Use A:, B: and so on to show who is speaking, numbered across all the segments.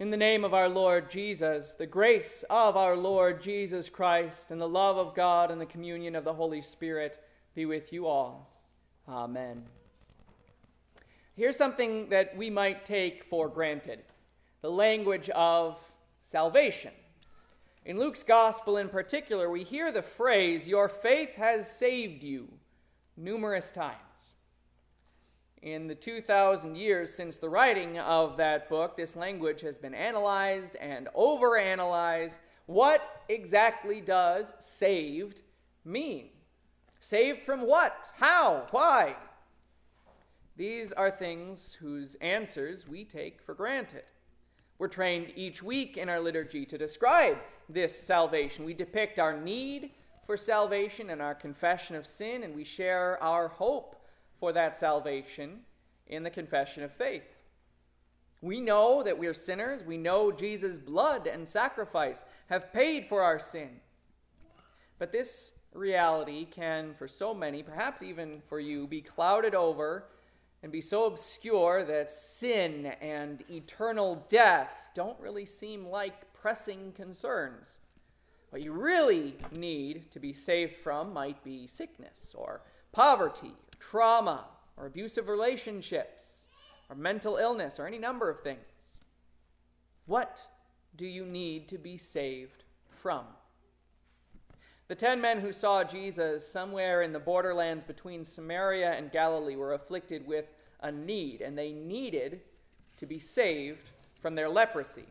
A: In the name of our Lord Jesus, the grace of our Lord Jesus Christ, and the love of God and the communion of the Holy Spirit be with you all. Amen. Here's something that we might take for granted the language of salvation. In Luke's gospel in particular, we hear the phrase, Your faith has saved you, numerous times in the 2,000 years since the writing of that book, this language has been analyzed and overanalyzed. What exactly does saved mean? Saved from what? How? Why? These are things whose answers we take for granted. We're trained each week in our liturgy to describe this salvation. We depict our need for salvation and our confession of sin, and we share our hope for that salvation in the confession of faith. We know that we are sinners. We know Jesus' blood and sacrifice have paid for our sin. But this reality can, for so many, perhaps even for you, be clouded over and be so obscure that sin and eternal death don't really seem like pressing concerns. What you really need to be saved from might be sickness or poverty trauma or abusive relationships or mental illness or any number of things. What do you need to be saved from? The ten men who saw Jesus somewhere in the borderlands between Samaria and Galilee were afflicted with a need, and they needed to be saved from their leprosy.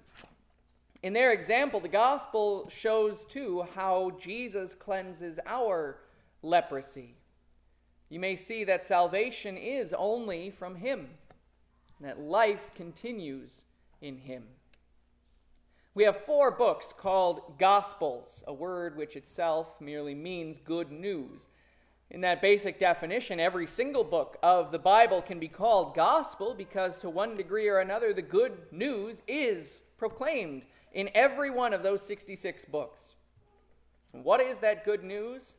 A: In their example, the gospel shows too how Jesus cleanses our leprosy you may see that salvation is only from Him, that life continues in Him. We have four books called Gospels, a word which itself merely means good news. In that basic definition, every single book of the Bible can be called gospel because, to one degree or another, the good news is proclaimed in every one of those 66 books. what is that good news?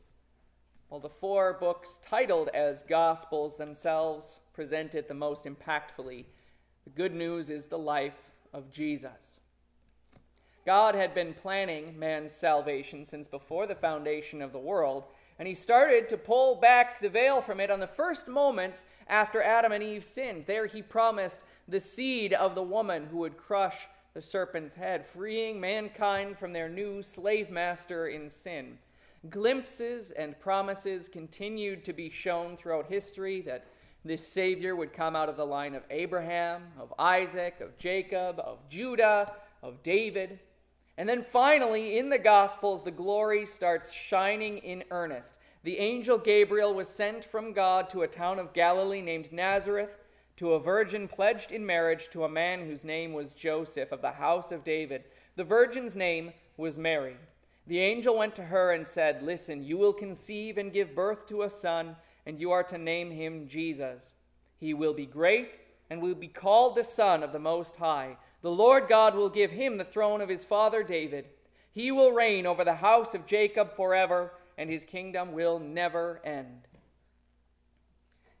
A: Well, the four books titled as Gospels themselves present it the most impactfully. The good news is the life of Jesus. God had been planning man's salvation since before the foundation of the world, and he started to pull back the veil from it on the first moments after Adam and Eve sinned. There he promised the seed of the woman who would crush the serpent's head, freeing mankind from their new slave master in sin. Glimpses and promises continued to be shown throughout history that this Savior would come out of the line of Abraham, of Isaac, of Jacob, of Judah, of David. And then finally, in the Gospels, the glory starts shining in earnest. The angel Gabriel was sent from God to a town of Galilee named Nazareth to a virgin pledged in marriage to a man whose name was Joseph of the house of David. The virgin's name was Mary. The angel went to her and said, Listen, you will conceive and give birth to a son, and you are to name him Jesus. He will be great and will be called the Son of the Most High. The Lord God will give him the throne of his father David. He will reign over the house of Jacob forever, and his kingdom will never end.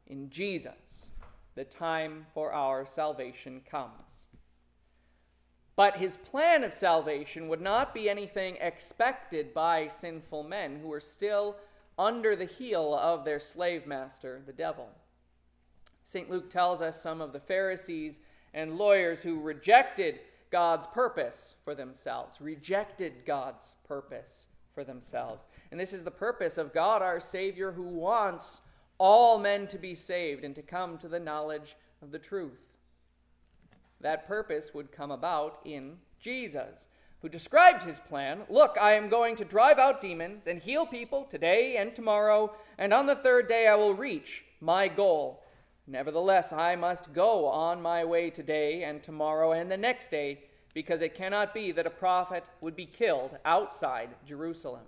A: In Jesus, the time for our salvation comes. But his plan of salvation would not be anything expected by sinful men who were still under the heel of their slave master, the devil. St. Luke tells us some of the Pharisees and lawyers who rejected God's purpose for themselves, rejected God's purpose for themselves. And this is the purpose of God our Savior who wants all men to be saved and to come to the knowledge of the truth that purpose would come about in Jesus, who described his plan Look, I am going to drive out demons and heal people today and tomorrow, and on the third day I will reach my goal. Nevertheless, I must go on my way today and tomorrow and the next day, because it cannot be that a prophet would be killed outside Jerusalem.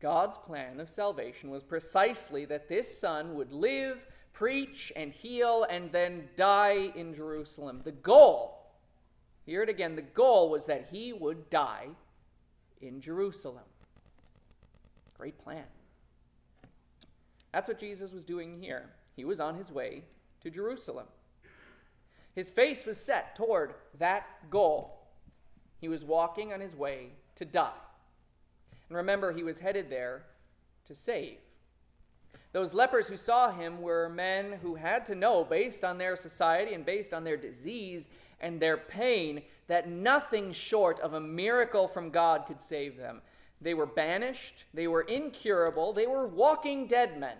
A: God's plan of salvation was precisely that this son would live preach and heal, and then die in Jerusalem. The goal, hear it again, the goal was that he would die in Jerusalem. Great plan. That's what Jesus was doing here. He was on his way to Jerusalem. His face was set toward that goal. He was walking on his way to die. And remember, he was headed there to save. Those lepers who saw him were men who had to know, based on their society and based on their disease and their pain, that nothing short of a miracle from God could save them. They were banished, they were incurable, they were walking dead men.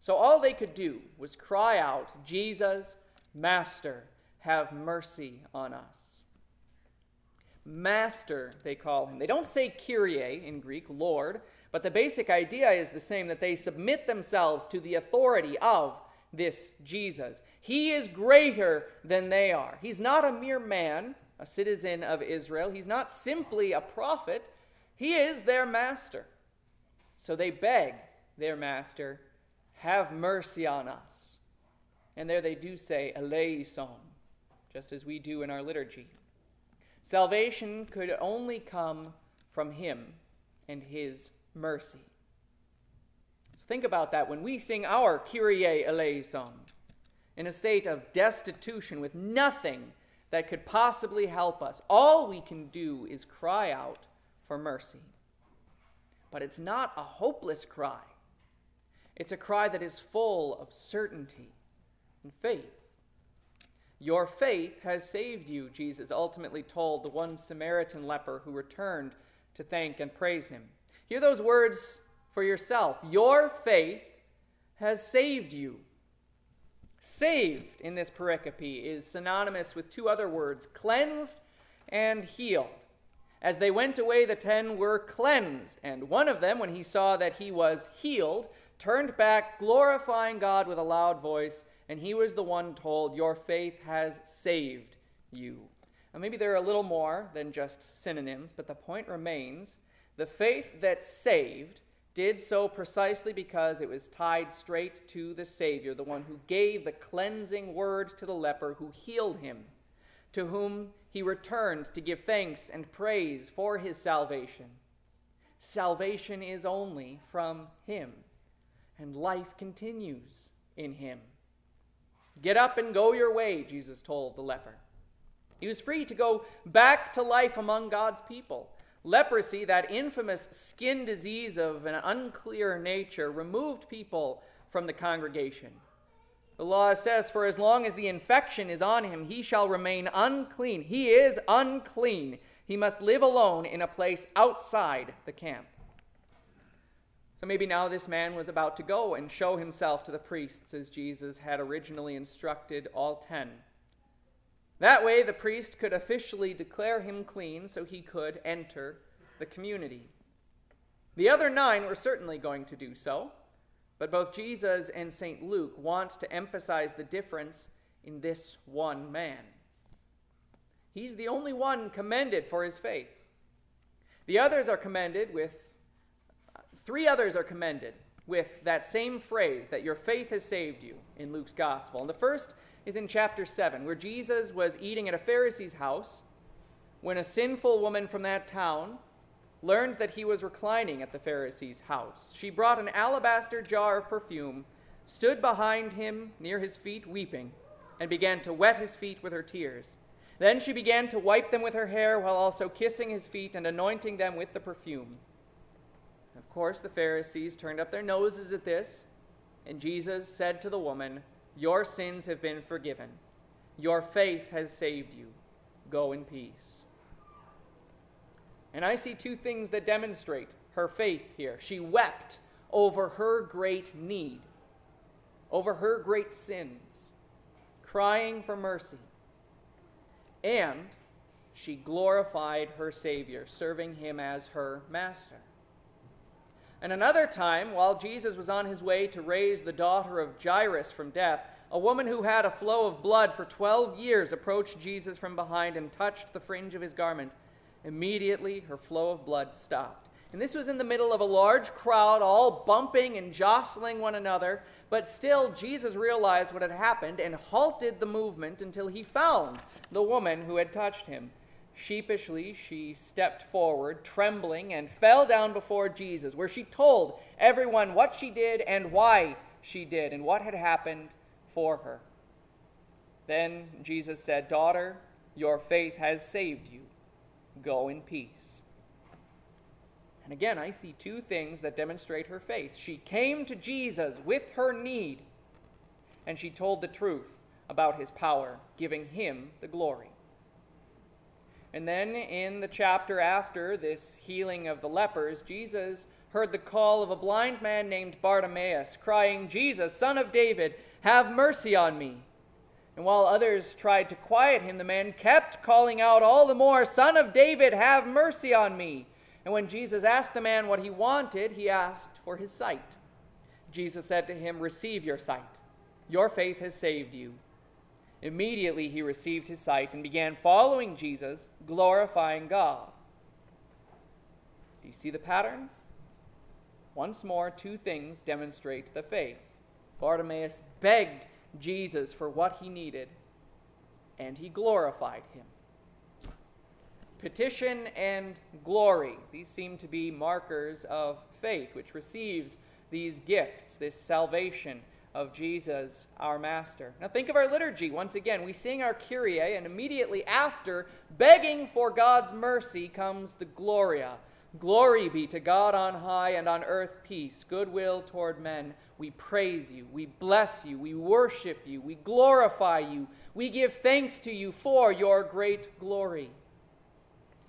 A: So all they could do was cry out, Jesus, Master, have mercy on us. Master, they call him. They don't say Kyrie in Greek, Lord, but the basic idea is the same that they submit themselves to the authority of this Jesus. He is greater than they are. He's not a mere man, a citizen of Israel. He's not simply a prophet. He is their master. So they beg their master, Have mercy on us. And there they do say, eleison, just as we do in our liturgy. Salvation could only come from Him and His mercy. So think about that when we sing our Kyrie eleison in a state of destitution with nothing that could possibly help us. All we can do is cry out for mercy. But it's not a hopeless cry, it's a cry that is full of certainty and faith. Your faith has saved you, Jesus ultimately told the one Samaritan leper who returned to thank and praise him. Hear those words for yourself. Your faith has saved you. Saved in this pericope is synonymous with two other words cleansed and healed. As they went away, the ten were cleansed, and one of them, when he saw that he was healed, turned back, glorifying God with a loud voice and he was the one told, Your faith has saved you. Now, maybe there are a little more than just synonyms, but the point remains the faith that saved did so precisely because it was tied straight to the Savior, the one who gave the cleansing words to the leper who healed him, to whom he returned to give thanks and praise for his salvation. Salvation is only from him, and life continues in him. Get up and go your way, Jesus told the leper. He was free to go back to life among God's people. Leprosy, that infamous skin disease of an unclear nature, removed people from the congregation. The law says, For as long as the infection is on him, he shall remain unclean. He is unclean. He must live alone in a place outside the camp. So maybe now this man was about to go and show himself to the priests as Jesus had originally instructed all ten. That way, the priest could officially declare him clean so he could enter the community. The other nine were certainly going to do so, but both Jesus and St. Luke want to emphasize the difference in this one man. He's the only one commended for his faith. The others are commended with Three others are commended with that same phrase that your faith has saved you in Luke's gospel. And the first is in chapter 7, where Jesus was eating at a Pharisee's house when a sinful woman from that town learned that he was reclining at the Pharisee's house. She brought an alabaster jar of perfume, stood behind him near his feet, weeping, and began to wet his feet with her tears. Then she began to wipe them with her hair while also kissing his feet and anointing them with the perfume. Of course, the Pharisees turned up their noses at this, and Jesus said to the woman, Your sins have been forgiven. Your faith has saved you. Go in peace. And I see two things that demonstrate her faith here. She wept over her great need, over her great sins, crying for mercy. And she glorified her Savior, serving him as her master. And another time, while Jesus was on his way to raise the daughter of Jairus from death, a woman who had a flow of blood for 12 years approached Jesus from behind and touched the fringe of his garment. Immediately, her flow of blood stopped. And this was in the middle of a large crowd, all bumping and jostling one another. But still, Jesus realized what had happened and halted the movement until he found the woman who had touched him. Sheepishly, she stepped forward, trembling, and fell down before Jesus, where she told everyone what she did and why she did and what had happened for her. Then Jesus said, Daughter, your faith has saved you. Go in peace. And again, I see two things that demonstrate her faith. She came to Jesus with her need, and she told the truth about his power, giving him the glory. And then in the chapter after this healing of the lepers, Jesus heard the call of a blind man named Bartimaeus, crying, Jesus, son of David, have mercy on me. And while others tried to quiet him, the man kept calling out all the more, Son of David, have mercy on me. And when Jesus asked the man what he wanted, he asked for his sight. Jesus said to him, Receive your sight. Your faith has saved you. Immediately he received his sight and began following Jesus, glorifying God. Do you see the pattern? Once more, two things demonstrate the faith. Bartimaeus begged Jesus for what he needed, and he glorified him. Petition and glory, these seem to be markers of faith, which receives these gifts, this salvation of Jesus, our Master. Now think of our liturgy. Once again, we sing our Kyrie, and immediately after begging for God's mercy comes the Gloria. Glory be to God on high and on earth peace, goodwill toward men. We praise you, we bless you, we worship you, we glorify you, we give thanks to you for your great glory.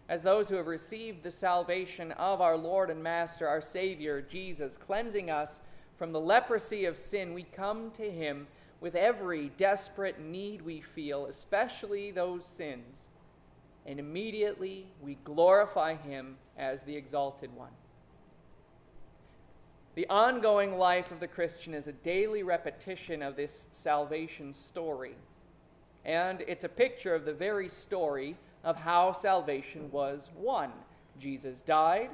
A: As those who have received the salvation of our Lord and Master, our Savior, Jesus, cleansing us from the leprosy of sin, we come to him with every desperate need we feel, especially those sins. And immediately we glorify him as the exalted one. The ongoing life of the Christian is a daily repetition of this salvation story. And it's a picture of the very story of how salvation was won. Jesus died,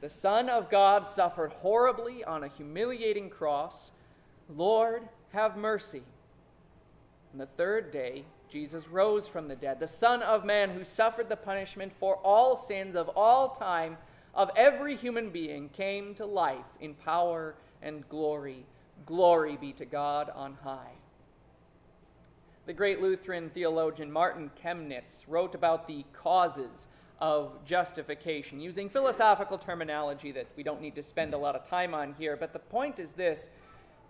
A: the Son of God suffered horribly on a humiliating cross. Lord, have mercy. On the third day, Jesus rose from the dead, the Son of Man who suffered the punishment for all sins of all time of every human being came to life in power and glory. Glory be to God on high. The great Lutheran theologian Martin Chemnitz wrote about the causes of justification, using philosophical terminology that we don't need to spend a lot of time on here. But the point is this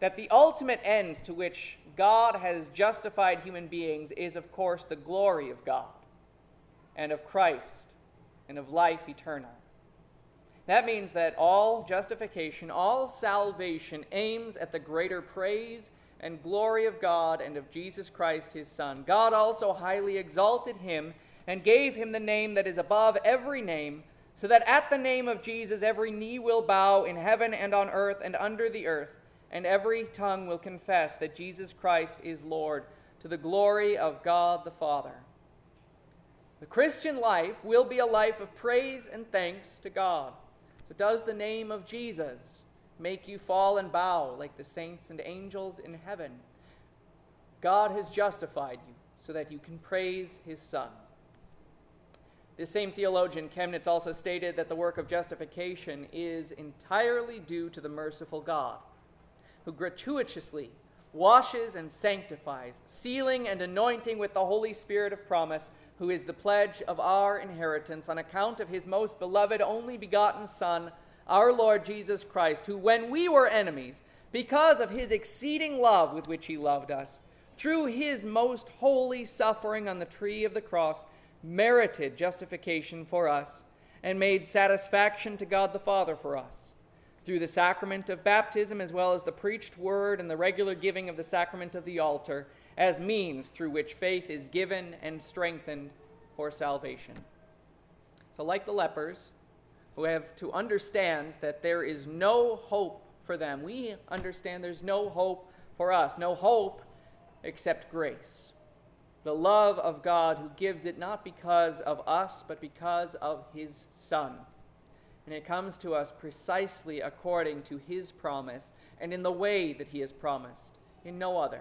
A: that the ultimate end to which God has justified human beings is, of course, the glory of God and of Christ and of life eternal. That means that all justification, all salvation aims at the greater praise and glory of God and of Jesus Christ, his Son. God also highly exalted him and gave him the name that is above every name, so that at the name of Jesus every knee will bow in heaven and on earth and under the earth, and every tongue will confess that Jesus Christ is Lord, to the glory of God the Father. The Christian life will be a life of praise and thanks to God. So, does the name of Jesus make you fall and bow like the saints and angels in heaven? God has justified you so that you can praise his Son. This same theologian, Chemnitz, also stated that the work of justification is entirely due to the merciful God, who gratuitously washes and sanctifies, sealing and anointing with the Holy Spirit of promise, who is the pledge of our inheritance on account of his most beloved, only begotten Son, our Lord Jesus Christ, who, when we were enemies, because of his exceeding love with which he loved us, through his most holy suffering on the tree of the cross, merited justification for us and made satisfaction to God the Father for us. Through the sacrament of baptism, as well as the preached word and the regular giving of the sacrament of the altar, as means through which faith is given and strengthened for salvation. So, like the lepers, who have to understand that there is no hope for them, we understand there's no hope for us, no hope except grace the love of God who gives it not because of us, but because of his Son. And it comes to us precisely according to his promise and in the way that he has promised, in no other.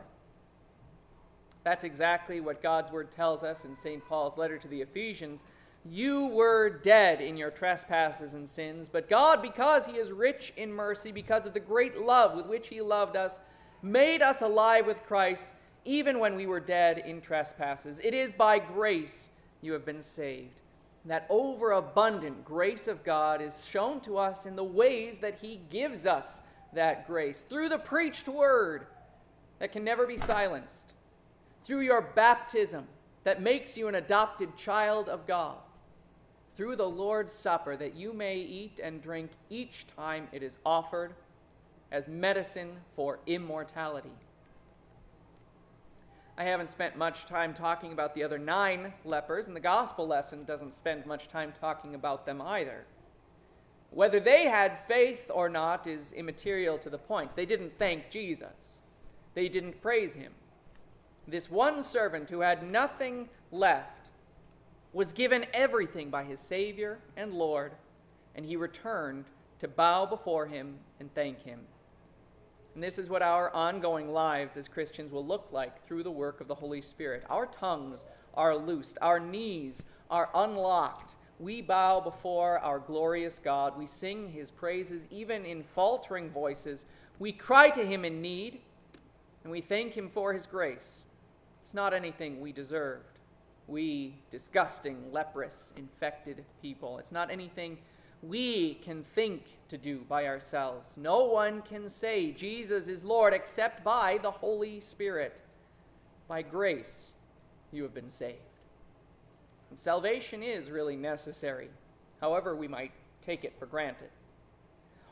A: That's exactly what God's word tells us in St. Paul's letter to the Ephesians. You were dead in your trespasses and sins, but God, because he is rich in mercy, because of the great love with which he loved us, made us alive with Christ even when we were dead in trespasses. It is by grace you have been saved. That overabundant grace of God is shown to us in the ways that He gives us that grace through the preached word that can never be silenced, through your baptism that makes you an adopted child of God, through the Lord's Supper that you may eat and drink each time it is offered as medicine for immortality. I haven't spent much time talking about the other nine lepers, and the gospel lesson doesn't spend much time talking about them either. Whether they had faith or not is immaterial to the point. They didn't thank Jesus, they didn't praise him. This one servant who had nothing left was given everything by his Savior and Lord, and he returned to bow before him and thank him. And this is what our ongoing lives as Christians will look like through the work of the Holy Spirit. Our tongues are loosed, our knees are unlocked. We bow before our glorious God. We sing his praises, even in faltering voices. We cry to him in need, and we thank him for his grace. It's not anything we deserved. We, disgusting, leprous, infected people. It's not anything we can think to do by ourselves. No one can say Jesus is Lord except by the Holy Spirit. By grace, you have been saved. And salvation is really necessary, however, we might take it for granted.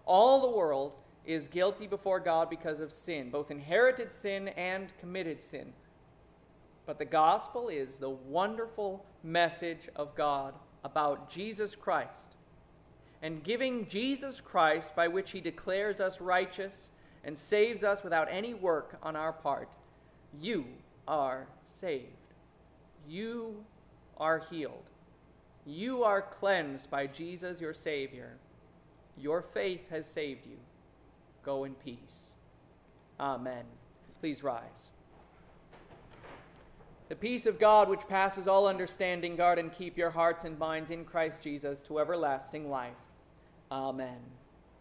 A: All the world is guilty before God because of sin, both inherited sin and committed sin. But the gospel is the wonderful message of God about Jesus Christ and giving Jesus Christ, by which he declares us righteous and saves us without any work on our part, you are saved. You are healed. You are cleansed by Jesus, your Savior. Your faith has saved you. Go in peace. Amen. Please rise. The peace of God, which passes all understanding, guard and keep your hearts and minds in Christ Jesus to everlasting life. Amen.